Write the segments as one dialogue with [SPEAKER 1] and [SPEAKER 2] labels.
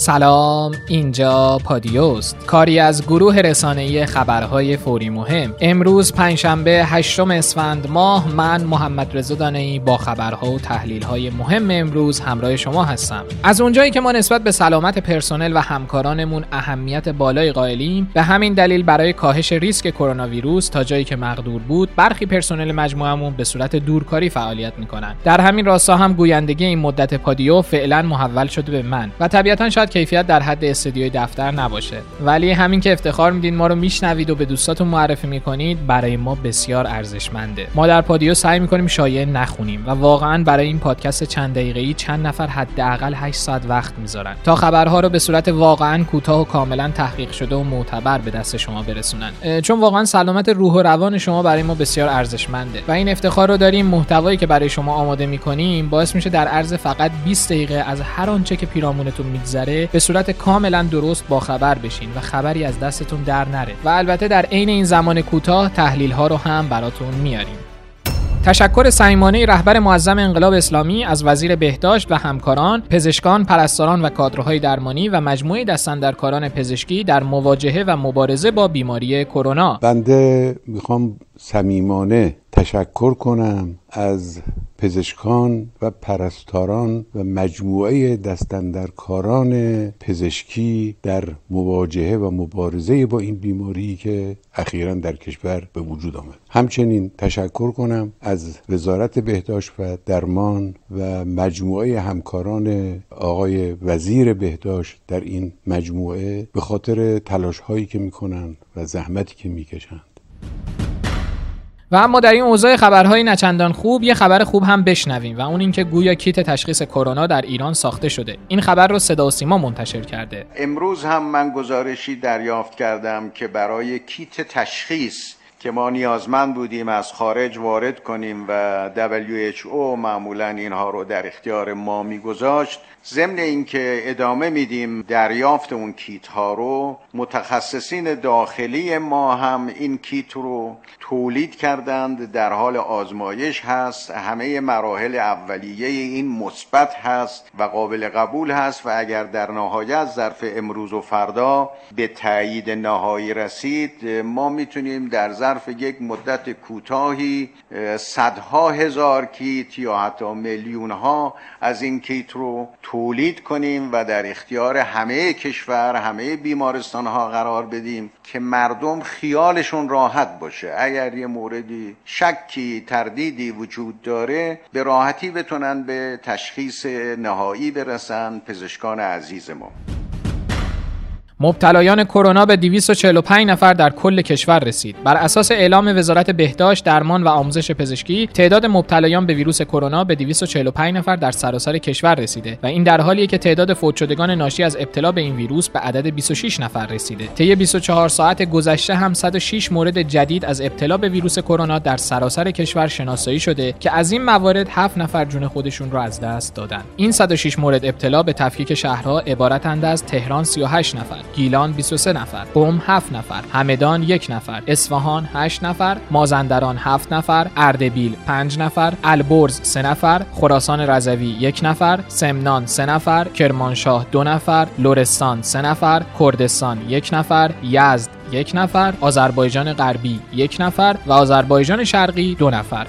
[SPEAKER 1] سلام اینجا پادیوست. کاری از گروه رسانه‌ای خبرهای فوری مهم. امروز پنجشنبه هشتم اسفند ماه من محمد رضا دانایی با خبرها و تحلیل‌های مهم امروز همراه شما هستم. از اونجایی که ما نسبت به سلامت پرسنل و همکارانمون اهمیت بالای قائلیم به همین دلیل برای کاهش ریسک کرونا ویروس تا جایی که مقدور بود برخی پرسنل مجموعمون به صورت دورکاری فعالیت می‌کنن. در همین راستا هم گویندگی این مدت پادیو فعلا محول شده به من و طبیعتا شاید کیفیت در حد استودیوی دفتر نباشه. ولی همین که افتخار میدین ما رو میشنوید و به دوستاتون معرفی می‌کنید برای ما بسیار ارزشمنده. ما در پادیو سعی می‌کنیم شایعه نخونیم و واقعا برای این پادکست چند دقیقه‌ای چند نفر حداقل 8 ساعت وقت می‌ذارن تا خبرها رو به صورت واقعا کوتاه و کاملا تحقیق شده و معتبر به دست شما برسونن. چون واقعا سلامت روح و روان شما برای ما بسیار ارزشمنده و این افتخار رو داریم محتوایی که برای شما آماده می‌کنیم باعث میشه در عرض فقط 20 دقیقه از هر آنچه که پیرامونتون میگذره به صورت کاملا درست با خبر بشین و خبری از دستتون در نره و البته در عین این زمان کوتاه تحلیل ها رو هم براتون میاریم تشکر صمیمانه رهبر معظم انقلاب اسلامی از وزیر بهداشت و همکاران، پزشکان، پرستاران و کادرهای درمانی و مجموعه دستندرکاران پزشکی در مواجهه و مبارزه با بیماری کرونا.
[SPEAKER 2] بنده می‌خوام صمیمانه تشکر کنم از پزشکان و پرستاران و مجموعه دستندرکاران پزشکی در مواجهه و مبارزه با این بیماری که اخیرا در کشور به وجود آمد. همچنین تشکر کنم از وزارت بهداشت و درمان و مجموعه همکاران آقای وزیر بهداشت در این مجموعه به خاطر تلاش هایی که می‌کنن و زحمتی که می‌کشند.
[SPEAKER 1] و اما در این اوضاع خبرهای نچندان خوب یه خبر خوب هم بشنویم و اون اینکه گویا کیت تشخیص کرونا در ایران ساخته شده. این خبر رو صدا و سیما منتشر کرده.
[SPEAKER 3] امروز هم من گزارشی دریافت کردم که برای کیت تشخیص که ما نیازمند بودیم از خارج وارد کنیم و WHO معمولا اینها رو در اختیار ما میگذاشت ضمن اینکه ادامه میدیم دریافت اون کیت ها رو متخصصین داخلی ما هم این کیت رو تولید کردند در حال آزمایش هست همه مراحل اولیه این مثبت هست و قابل قبول هست و اگر در نهایت ظرف امروز و فردا به تایید نهایی رسید ما می‌تونیم در ظرف یک مدت کوتاهی صدها هزار کیت یا حتی میلیون ها از این کیت رو تولید کنیم و در اختیار همه کشور همه بیمارستان ها قرار بدیم که مردم خیالشون راحت باشه. اگر یه موردی شکی تردیدی وجود داره به راحتی بتونن به تشخیص نهایی برسن پزشکان عزیز ما.
[SPEAKER 1] مبتلایان کرونا به 245 نفر در کل کشور رسید. بر اساس اعلام وزارت بهداشت، درمان و آموزش پزشکی، تعداد مبتلایان به ویروس کرونا به 245 نفر در سراسر کشور رسیده و این در حالیه که تعداد فوت شدگان ناشی از ابتلا به این ویروس به عدد 26 نفر رسیده. طی 24 ساعت گذشته هم 106 مورد جدید از ابتلا به ویروس کرونا در سراسر کشور شناسایی شده که از این موارد 7 نفر جون خودشون را از دست دادن. این 106 مورد ابتلا به تفکیک شهرها عبارتند از تهران 38 نفر، گیلان 23 نفر، قم 7 نفر، همدان 1 نفر، اصفهان 8 نفر، مازندران 7 نفر، اردبیل 5 نفر، البرز 3 نفر، خراسان رضوی 1 نفر، سمنان 3 نفر، کرمانشاه 2 نفر، لرستان 3 نفر، کردستان 1 نفر، یزد یک نفر، آذربایجان غربی یک نفر و آذربایجان شرقی دو نفر.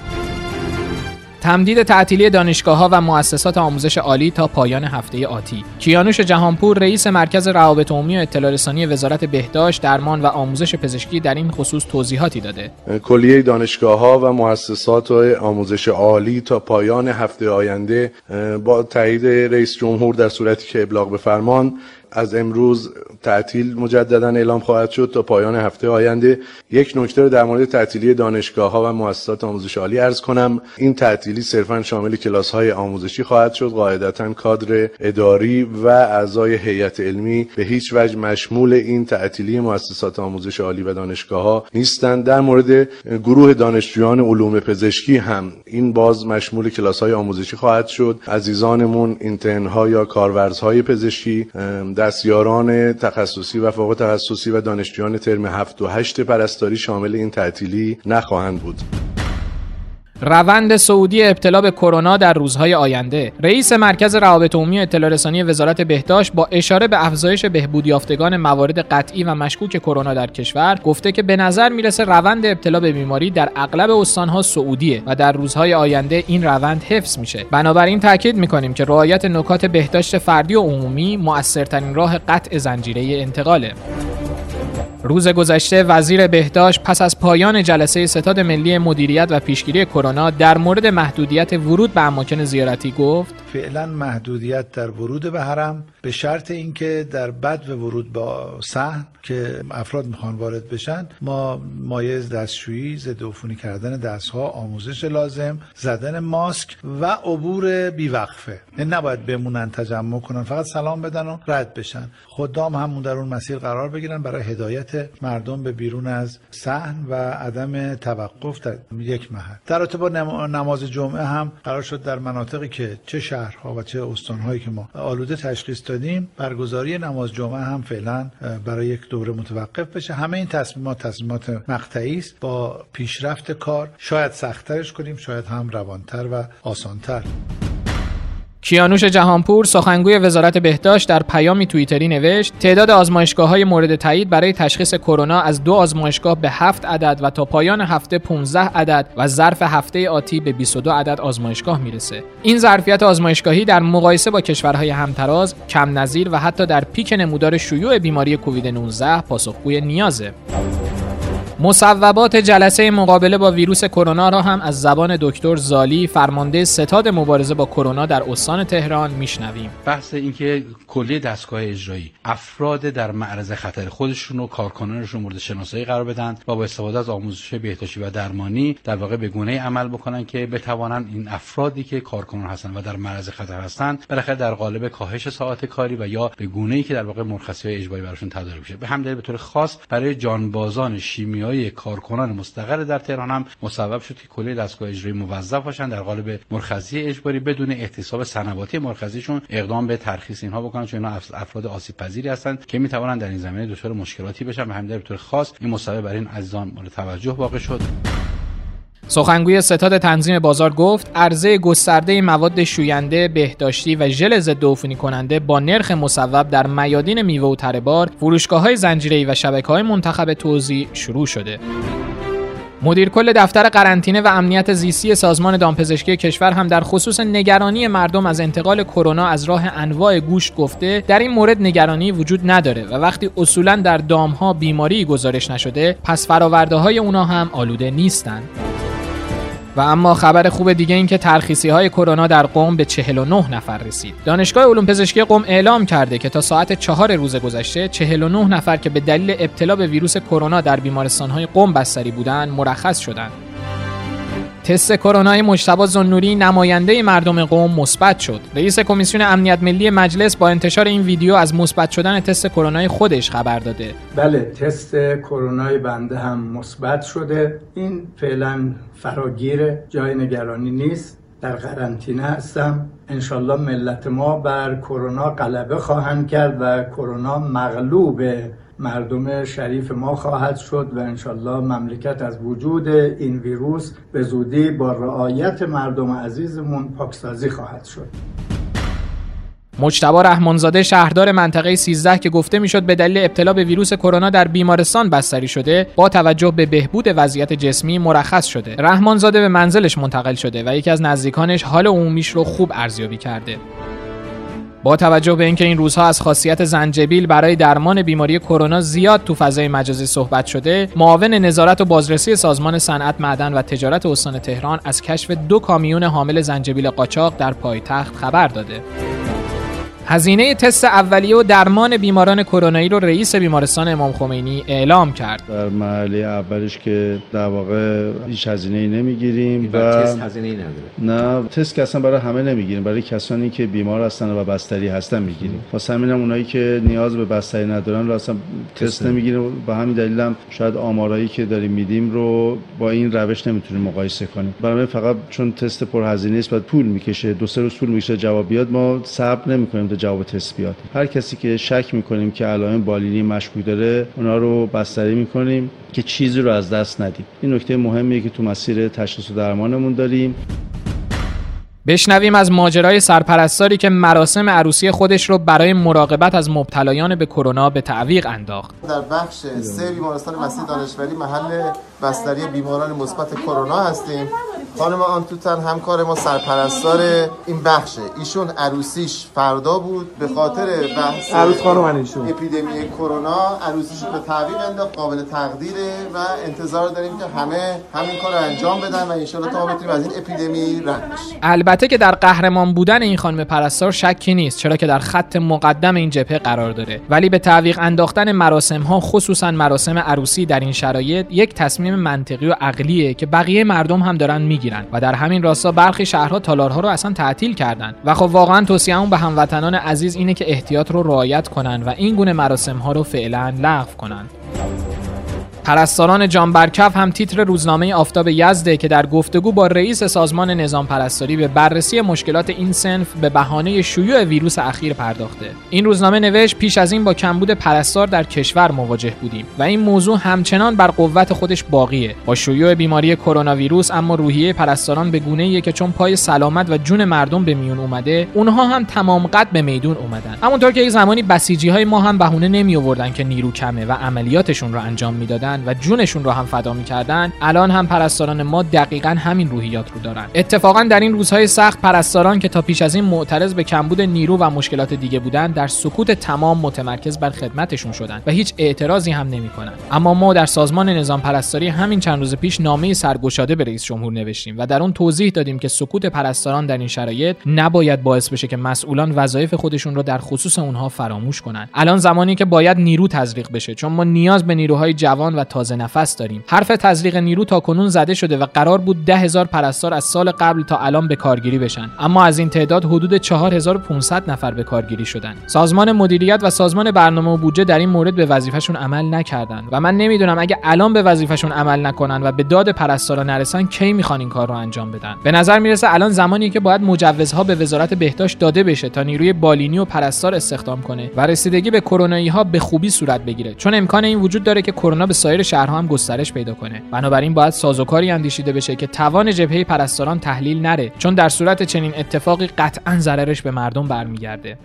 [SPEAKER 1] تمدید تعطیلی دانشگاه ها و مؤسسات آموزش عالی تا پایان هفته آتی. کیانوش جهانپور رئیس مرکز روابط عمومی و اطلاع رسانی وزارت بهداشت درمان و آموزش پزشکی در این خصوص توضیحاتی داده.
[SPEAKER 4] کلیه دانشگاه ها و مؤسسات آموزش عالی تا پایان هفته آینده با تایید رئیس جمهور در صورتی که ابلاغ به فرمان از امروز تعطیل مجددا اعلام خواهد شد تا پایان هفته آینده. یک نکته در مورد تعطیلی دانشگاه ها و مؤسسات آموزش عالی عرض کنم. این تعطیلی صرفا شامل کلاس های آموزشی خواهد شد قاعدتا کادر اداری و اعضای هیئت علمی. به هیچ وجه مشمول این تعطیلی مؤسسات آموزش عالی و دانشگاه ها نیستند. در مورد گروه دانشجویان علوم پزشکی هم این باز مشمول کلاس های آموزشی خواهد شد. عزیزانمون اینترن یا کارورزهای پزشکی دستیاران تخصصی و فوق تخصصی و دانشجویان ترم 7 و 8 پرستاری شامل این تعطیلی نخواهند بود.
[SPEAKER 1] روند سعودی ابتلا به کرونا در روزهای آینده. رئیس مرکز روابط عمومی اطلاع رسانی وزارت بهداشت با اشاره به افزایش بهبود یافتگان موارد قطعی و مشکوک کرونا در کشور گفته که به نظر می‌رسه روند ابتلا به بیماری در اغلب استانها سعودیه و در روزهای آینده این روند حفظ میشه. بنابراین تاکید می‌کنیم که رعایت نکات بهداشت فردی و عمومی مؤثرترین راه قطع زنجیره انتقاله. روز گذشته وزیر بهداشت پس از پایان جلسه ستاد ملی مدیریت و پیشگیری کرونا در مورد محدودیت ورود به اماکن زیارتی گفت.
[SPEAKER 5] فعلا محدودیت در ورود به حرم به شرط اینکه در بد ورود با صحن که افراد می‌خوان وارد بشن ما مایع دستشویی ضد عفونی کردن دستها آموزش لازم زدن ماسک و عبور بیوقفه. یعنی نباید بمونن تجمع کنن فقط سلام بدن و رد بشن. خدام همون در اون مسیر قرار بگیرن برای هدایت مردم به بیرون از صحن و عدم توقف در یک محل. در رابطه با نماز جمعه هم قرار شد در مناطقی که چه شهرها و چه استانهایی که ما آلوده تشخیص دادیم. برگزاری نماز جمعه هم فعلا برای یک دوره متوقف بشه. همه این تصمیمات تصمیمات مقطعی است با پیشرفت کار. شاید سختترش کنیم شاید هم روانتر و آسانتر.
[SPEAKER 1] کیانوش جهانپور سخنگوی وزارت بهداشت در پیامی توییتری نوشت تعداد آزمایشگاه های مورد تایید برای تشخیص کرونا از دو آزمایشگاه به هفت عدد و تا پایان هفته 15 عدد و ظرف هفته آتی به 22 عدد آزمایشگاه می‌رسه. این ظرفیت آزمایشگاهی در مقایسه با کشورهای همتراز کم نظیر و حتی در پیک نمودار شیوع بیماری کووید 19 پاسخگوی نیازه. مصوبات جلسه مقابله با ویروس کرونا را هم از زبان دکتر زالی فرمانده ستاد مبارزه با کرونا در استان تهران میشنویم.
[SPEAKER 6] بحث اینکه کلیه دستگاه اجرایی افراد در معرض خطر خودشون و کارکنانشون مورد شناسایی قرار بدن و با استفاده از آموزش بهداشتی و درمانی در واقع به گونه عمل بکنن که بتوانند این افرادی که کارکنان هستند و در معرض خطر هستند بالاخره در قالب کاهش ساعت کاری و یا به گونه ای که در واقع مرخصی اجباری براشون تدارک بشه. به همین به طور خاص برای جانبازان شیمیایی کارکنان مستقر در تهران هم مصوب شد که کلی دستگاه اجرایی موظف باشن در قالب مرخصی اجباری بدون احتساب سنواتی مرخصیشون اقدام به ترخیص اینها بکنن چون اینا افراد آسیب پذیری هستند که می توانند در این زمینه دچار مشکلاتی بشن. و همین به طور خاص این مصوبه برای این عزیزان مورد توجه واقع شد.
[SPEAKER 1] سخنگوی ستاد تنظیم بازار گفت عرضه گسترده مواد شوینده، بهداشتی و ژل ضد عفونی کننده با نرخ مصوب در میادین میوه و ترهبار، فروشگاه‌های زنجیره‌ای و شبکه‌های منتخب توزیع شروع شده. مدیر کل دفتر قرنطینه و امنیت زیستی سازمان دامپزشکی کشور هم در خصوص نگرانی مردم از انتقال کرونا از راه انواع گوشت گفته در این مورد نگرانی وجود نداره و وقتی اصولا در دامها بیماری گزارش نشده پس فراورده های اونا هم آلوده نیستند. و اما خبر خوب دیگه این که ترخیصی های کرونا در قم به 49 نفر رسید. دانشگاه علوم پزشکی قم اعلام کرده که تا ساعت چهار روز گذشته 49 نفر که به دلیل ابتلا به ویروس کرونا در بیمارستان های قم بستری بودند مرخص شدند. تست کرونای مجتبی زنوری نماینده مردم قوم مثبت شد. رئیس کمیسیون امنیت ملی مجلس با انتشار این ویدیو از مثبت شدن تست کرونای خودش خبر داده.
[SPEAKER 7] بله تست کرونای بنده هم مثبت شده. این فعلا فراگیر جای نگرانی نیست. در قرنطینه هستم انشالله ملت ما بر کرونا غلبه خواهند کرد و کرونا مغلوب مردم شریف ما خواهد شد و انشالله مملکت از وجود این ویروس به زودی با رعایت مردم عزیزمون پاکسازی خواهد شد.
[SPEAKER 1] مجتبا رحمانزاده شهردار منطقه 13 که گفته می‌شد به دلیل ابتلا به ویروس کرونا در بیمارستان بستری شده با توجه به بهبود وضعیت جسمی مرخص شده. رحمانزاده به منزلش منتقل شده و یکی از نزدیکانش حال عمومیش رو خوب ارزیابی کرده. با توجه به اینکه این روزها از خاصیت زنجبیل برای درمان بیماری کرونا زیاد تو فضای مجازی صحبت شده معاون نظارت و بازرسی سازمان صنعت معدن و تجارت استان تهران از کشف دو کامیون حامل زنجبیل قاچاق در پایتخت خبر داده. هزینه تست اولیه و درمان بیماران کرونایی رو رئیس بیمارستان امام خمینی اعلام کرد.
[SPEAKER 8] در مرحله اولش که در واقع هیچ هزینه ای نمی‌گیریم
[SPEAKER 9] و تست هزینه ای
[SPEAKER 8] نداره. نه تست که اصلا برای همه نمی‌گیریم برای کسانی که بیمار هستن و بستری هستن می‌گیریم. واسه همین هم اونایی که نیاز به بستری ندارن رو اصلا تست نمی‌گیریم به همین دلیل هم شاید آمارایی که داریم میدیم رو با این روش نمی‌تونیم مقایسه کنیم. برای فقط چون تست پرهزینه است و طول می‌کشه دو سه روز طول می‌کشه جواب بیاد ما صبر نمی‌کنیم مورد جواب تست بیاد. هر کسی که شک می‌کنیم که علائم بالینی مشکوک داره اونا رو بستری می‌کنیم که چیزی رو از دست ندیم. این نکته مهمیه که تو مسیر تشخیص و درمانمون داریم.
[SPEAKER 1] بشنویم از ماجرای سرپرستاری که مراسم عروسی خودش رو برای مراقبت از مبتلایان به کرونا به تعویق انداخت.
[SPEAKER 9] در بخش سه بیمارستان مسیح دانشوری محل بستری بیماران مثبت کرونا هستیم. خانم آنتوتن همکار ما سرپرستار این بخشه. ایشون عروسیش فردا بود به خاطر بحث
[SPEAKER 10] عروس خانم ایشون.
[SPEAKER 9] اپیدمی کرونا. عروسیش به تعویق انداخت قابل تقدیره و انتظار داریم که همه همین کار رو انجام بدن و انشالله تا بتونیم از این اپیدمی رد
[SPEAKER 1] البته که در قهرمان بودن این خانم پرستار شکی نیست چرا که در خط مقدم این جبهه قرار داره. ولی به تعویق انداختن مراسم ها خصوصا مراسم عروسی در این شرایط یک تصمیم منطقی و عقلیه که بقیه مردم هم دارن می‌گیرن و در همین راستا برخی شهرها تالارها رو اصلا تعطیل کردن. و خب واقعا توصیه‌مون به هموطنان عزیز اینه که احتیاط رو رعایت کنن و این گونه مراسم ها رو فعلا لغو کنن. پرستاران جان برکف هم تیتر روزنامه آفتاب یزده که در گفتگو با رئیس سازمان نظام پرستاری به بررسی مشکلات این سنف به بهانه شیوع ویروس اخیر پرداخته. این روزنامه نوشت پیش از این با کمبود پرستار در کشور مواجه بودیم و این موضوع همچنان بر قوت خودش باقیه. با شیوع بیماری کرونا ویروس اما روحیه پرستاران به گونه که چون پای سلامت و جون مردم به میون اومده، اونها هم تمام قد به میدون اومدن. همونطور که یک زمانی بسیجی های ما هم بهونه نمی آوردن که نیرو کمه و عملیاتشون رو انجام می‌دادن و جونشون رو هم فدا می‌کردن الان هم پرستاران ما دقیقا همین روحیات رو دارن. اتفاقا در این روزهای سخت پرستاران که تا پیش از این معترض به کمبود نیرو و مشکلات دیگه بودن در سکوت تمام متمرکز بر خدمتشون شدن و هیچ اعتراضی هم نمی‌کنن. اما ما در سازمان نظام پرستاری همین چند روز پیش نامه سرگشاده به رئیس جمهور نوشتیم و در اون توضیح دادیم که سکوت پرستاران در این شرایط نباید باعث بشه که مسئولان وظایف خودشون رو در خصوص اونها فراموش کنن. الان زمانی که باید نیرو تزریق بشه چون ما نیاز به نیروهای جوان و تازه نفس داریم. حرف تزریق نیرو تا کنون زده شده و قرار بود ده هزار پرستار از سال قبل تا الان به کارگیری بشن. اما از این تعداد حدود 4500 نفر به کارگیری شدن. سازمان مدیریت و سازمان برنامه و بودجه در این مورد به وظیفهشون عمل نکردن. و من نمی‌دونم اگه الان به وظیفهشون عمل نکنن و به داد پرستارا نرسن کی می‌خوان این کار رو انجام بدن؟ به نظر می‌رسه الان زمانی که باید مجوزها به وزارت بهداشت داده بشه تا نیروی بالینی و پرستار استخدام کنه و رسیدگی به کرونایی ها به خوبی صورت بگیره. چون امکان این وجود داره که کرونا به سایر شهرها هم گسترش پیدا کنه. بنابراین باید سازوکاری اندیشیده بشه که توان جبهه پرستاران تحلیل نره چون در صورت چنین اتفاقی قطعا ضررش به مردم برمیگرده.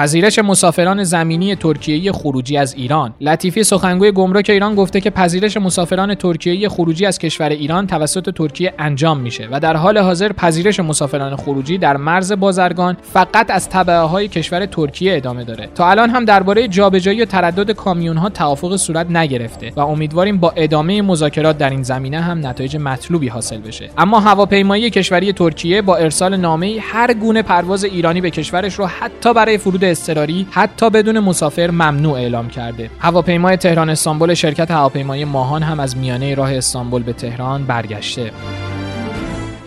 [SPEAKER 1] پذیرش مسافران زمینی ترکیه‌ای خروجی از ایران. لطیفی سخنگوی گمرک ایران گفته که پذیرش مسافران ترکیه‌ای خروجی از کشور ایران توسط ترکیه انجام میشه و در حال حاضر پذیرش مسافران خروجی در مرز بازرگان فقط از طبعه های کشور ترکیه ادامه داره. تا الان هم درباره جابجایی و تردد کامیون ها توافق صورت نگرفته و امیدواریم با ادامه مذاکرات در این زمینه هم نتایج مطلوبی حاصل بشه. اما هواپیمایی کشوری ترکیه با ارسال نامه هر گونه پرواز ایرانی به کشورش رو حتی برای فرود اضطراری حتی بدون مسافر ممنوع اعلام کرده هواپیمای تهران استانبول شرکت هواپیمایی ماهان هم از میانه راه استانبول به تهران برگشته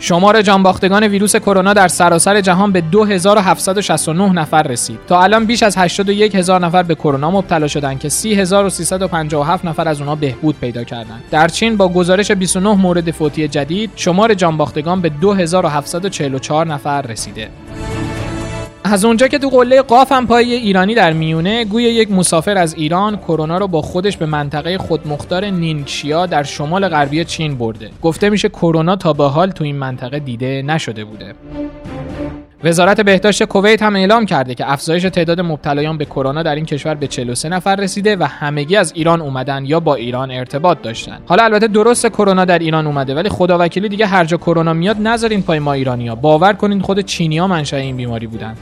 [SPEAKER 1] شمار جانباختگان ویروس کرونا در سراسر جهان به 2769 نفر رسید. تا الان بیش از 81 هزار نفر به کرونا مبتلا شدند که 30357 نفر از اونها بهبود پیدا کردند. در چین با گزارش 29 مورد فوتی جدید، شمار جانباختگان به 2744 نفر رسیده. از اونجا که تو قله قاف هم پای ایرانی در میونه گوی یک مسافر از ایران کرونا رو با خودش به منطقه خودمختار نینکشیا در شمال غربی چین برده. گفته میشه کرونا تا به حال تو این منطقه دیده نشده بوده. وزارت بهداشت کویت هم اعلام کرده که افزایش تعداد مبتلایان به کرونا در این کشور به 43 نفر رسیده و همگی از ایران اومدن یا با ایران ارتباط داشتن. حالا البته درست کرونا در ایران اومده ولی خداوکیلی دیگه هر جا کرونا میاد نذارین پای ما ایرانیا باور کنین خود چینیا منشأ این بیماری بودن.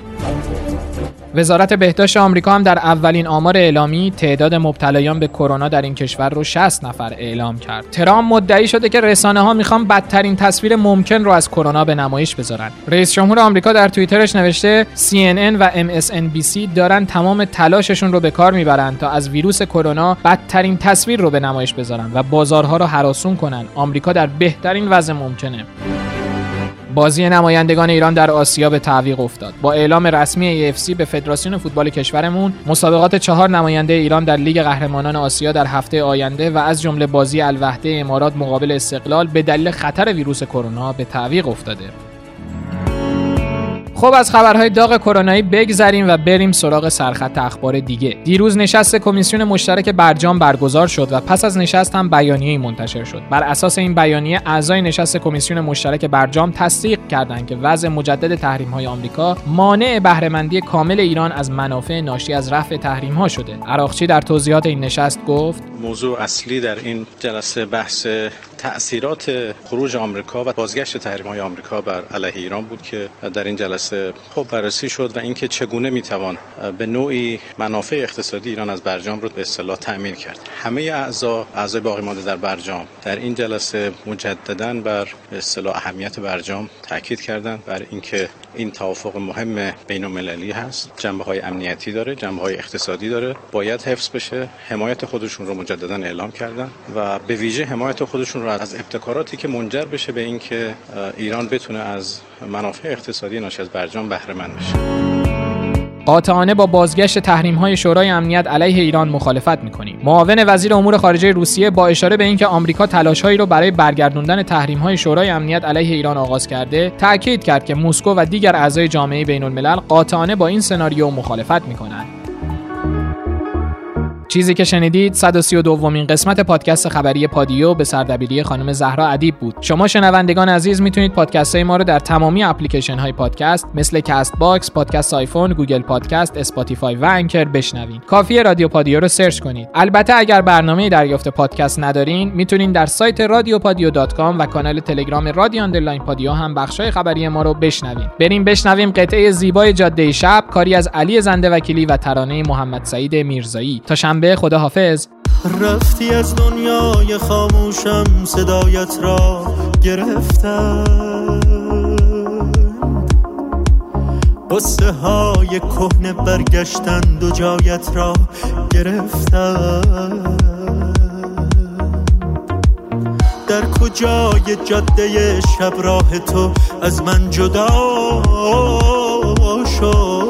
[SPEAKER 1] وزارت بهداشت آمریکا هم در اولین آمار اعلامی تعداد مبتلایان به کرونا در این کشور رو 60 نفر اعلام کرد. ترامپ مدعی شده که رسانه ها می‌خوان بدترین تصویر ممکن رو از کرونا به نمایش بذارن. رئیس جمهور آمریکا در توییترش نوشته CNN و MSNBC دارن تمام تلاششون رو به کار می‌برن تا از ویروس کرونا بدترین تصویر رو به نمایش بذارن و بازارها رو هراسون کنن. آمریکا در بهترین وضع ممکنه. بازی نمایندگان ایران در آسیا به تعویق افتاد. با اعلام رسمی AFC به فدراسیون فوتبال کشورمون مسابقات چهار نماینده ایران در لیگ قهرمانان آسیا در هفته آینده و از جمله بازی الوحده امارات مقابل استقلال به دلیل خطر ویروس کرونا به تعویق افتاده. خب از خبرهای داغ کرونایی بگذریم و بریم سراغ سرخط اخبار دیگه. دیروز نشست کمیسیون مشترک برجام برگزار شد و پس از نشست هم بیانیه منتشر شد. بر اساس این بیانیه اعضای نشست کمیسیون مشترک برجام تصدیق کردند که وضع مجدد تحریم های آمریکا مانع بهرهمندی کامل ایران از منافع ناشی از رفع تحریم ها شده. عراقچی در توضیحات این نشست گفت
[SPEAKER 10] موضوع اصلی در این جلسه بحث تأثیرات خروج آمریکا و بازگشت تحریم های آمریکا بر علیه ایران بود که در این جلسه خوب بررسی شد و اینکه چگونه می‌توان به نوعی منافع اقتصادی ایران از برجام رو به اصطلاح تأمین کرد. همه اعضا اعضای باقی مانده در برجام در این جلسه مجددا بر اصطلاح اهمیت برجام تاکید کردند بر اینکه این توافق مهم بین المللی هست. جنبه های امنیتی داره جنبه های اقتصادی داره. باید حفظ بشه. حمایت خودشون رو مجددا اعلام کردن و به ویژه حمایت خودشون رو از ابتکاراتی که منجر بشه به اینکه ایران بتونه از منافع اقتصادی ناشی از برجام بهره مند بشه.
[SPEAKER 1] قاطعانه با بازگشت تحریم های شورای امنیت علیه ایران مخالفت می‌کنیم. معاون وزیر امور خارجه روسیه با اشاره به اینکه آمریکا تلاشهایی را برای برگردوندن تحریم های شورای امنیت علیه ایران آغاز کرده تاکید کرد که مسکو و دیگر اعضای جامعه بین الملل قاطعانه با این سناریو مخالفت می‌کنند. چیزی که شنیدید 132 دومین قسمت پادکست خبری پادیو به سردبیری خانم زهرا ادیب بود. شما شنوندگان عزیز می‌تونید پادکست های ما رو در تمامی اپلیکیشن های پادکست مثل Castbox، پادکست آیفون، Google Podcast، Spotify و Anchor بشنوید. کافیه رادیو پادیو رو سرچ کنید. البته اگر برنامه دریافت پادکست ندارین، می‌تونید در سایت radiopadio.com و کانال تلگرام رادیو underline پادیو هم بخشای خبری ما رو بشنوین. بریم بشنویم قطعه زیبای جاده شب کاری از علی زند وکیلی و ترانه محمد سعید میرزایی. تا شنبه خدا حافظ
[SPEAKER 11] رفتی از دنیای خاموشم صدایت را گرفتم. قصه های کهنه برگشتند و جایت را گرفتم. در کجای جاده شب راه تو از من جدا شد؟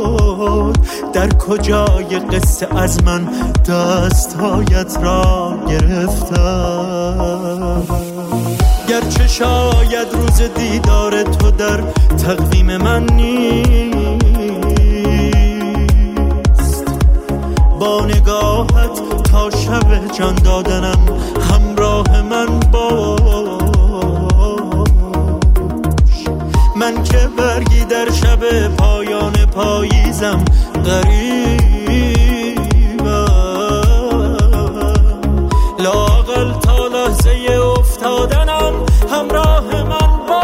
[SPEAKER 11] در کجای قصه از من دستهایت را گرفتم؟ گرچه شاید روز دیدار تو در تقویم من نیست. با نگاهت تا شب جان دادنم همراه من باش. من که برگی در شب پایان پاییزم غریبم لاقل تا لحظه افتادنم همراه من باش.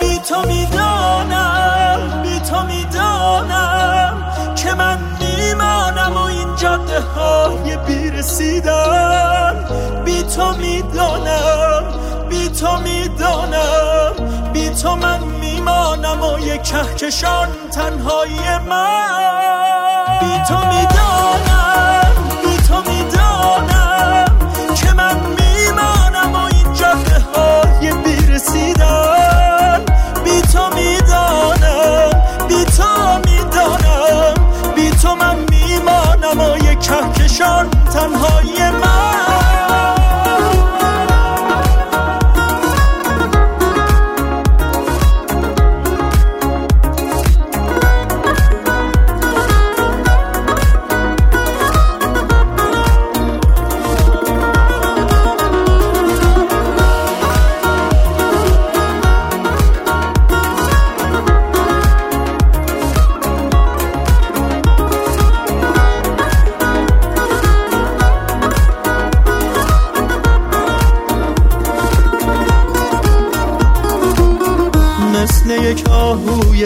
[SPEAKER 11] بی تو می‌دانم بی تو می‌دانم که من میمانم و این جاده های بیرسیدن بی تو می‌دانم بی تو می‌دانم بی تو من میمانم و یک کهکشان تنهایی من. بی تو می‌دانم.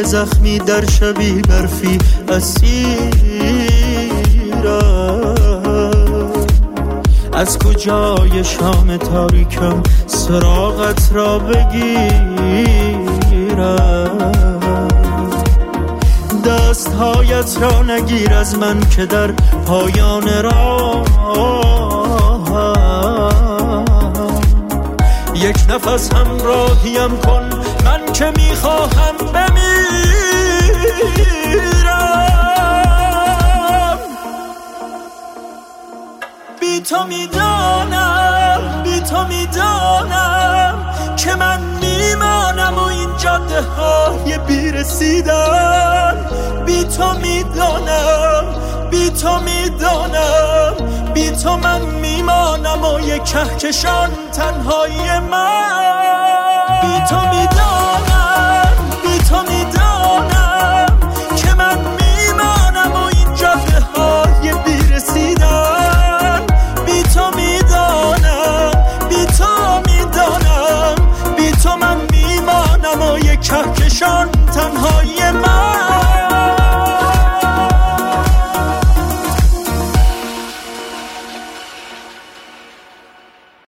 [SPEAKER 11] زخمی در شبی برفی اسیرم از کجای شام تاریکم سراغت را بگیرم؟ دستهایت را نگیر از من که در پایان راه یک نفس همراهیم کن من که می‌خواهم بمیرم. بی تو می‌دانم بی تو می‌دانم که من میمانم و اینجا راه بیرسیدن بی تو می‌دانم بی تو می‌دانم بی تو من میمانم و یک کهکشان تنهایی من. بی تو می‌دانم.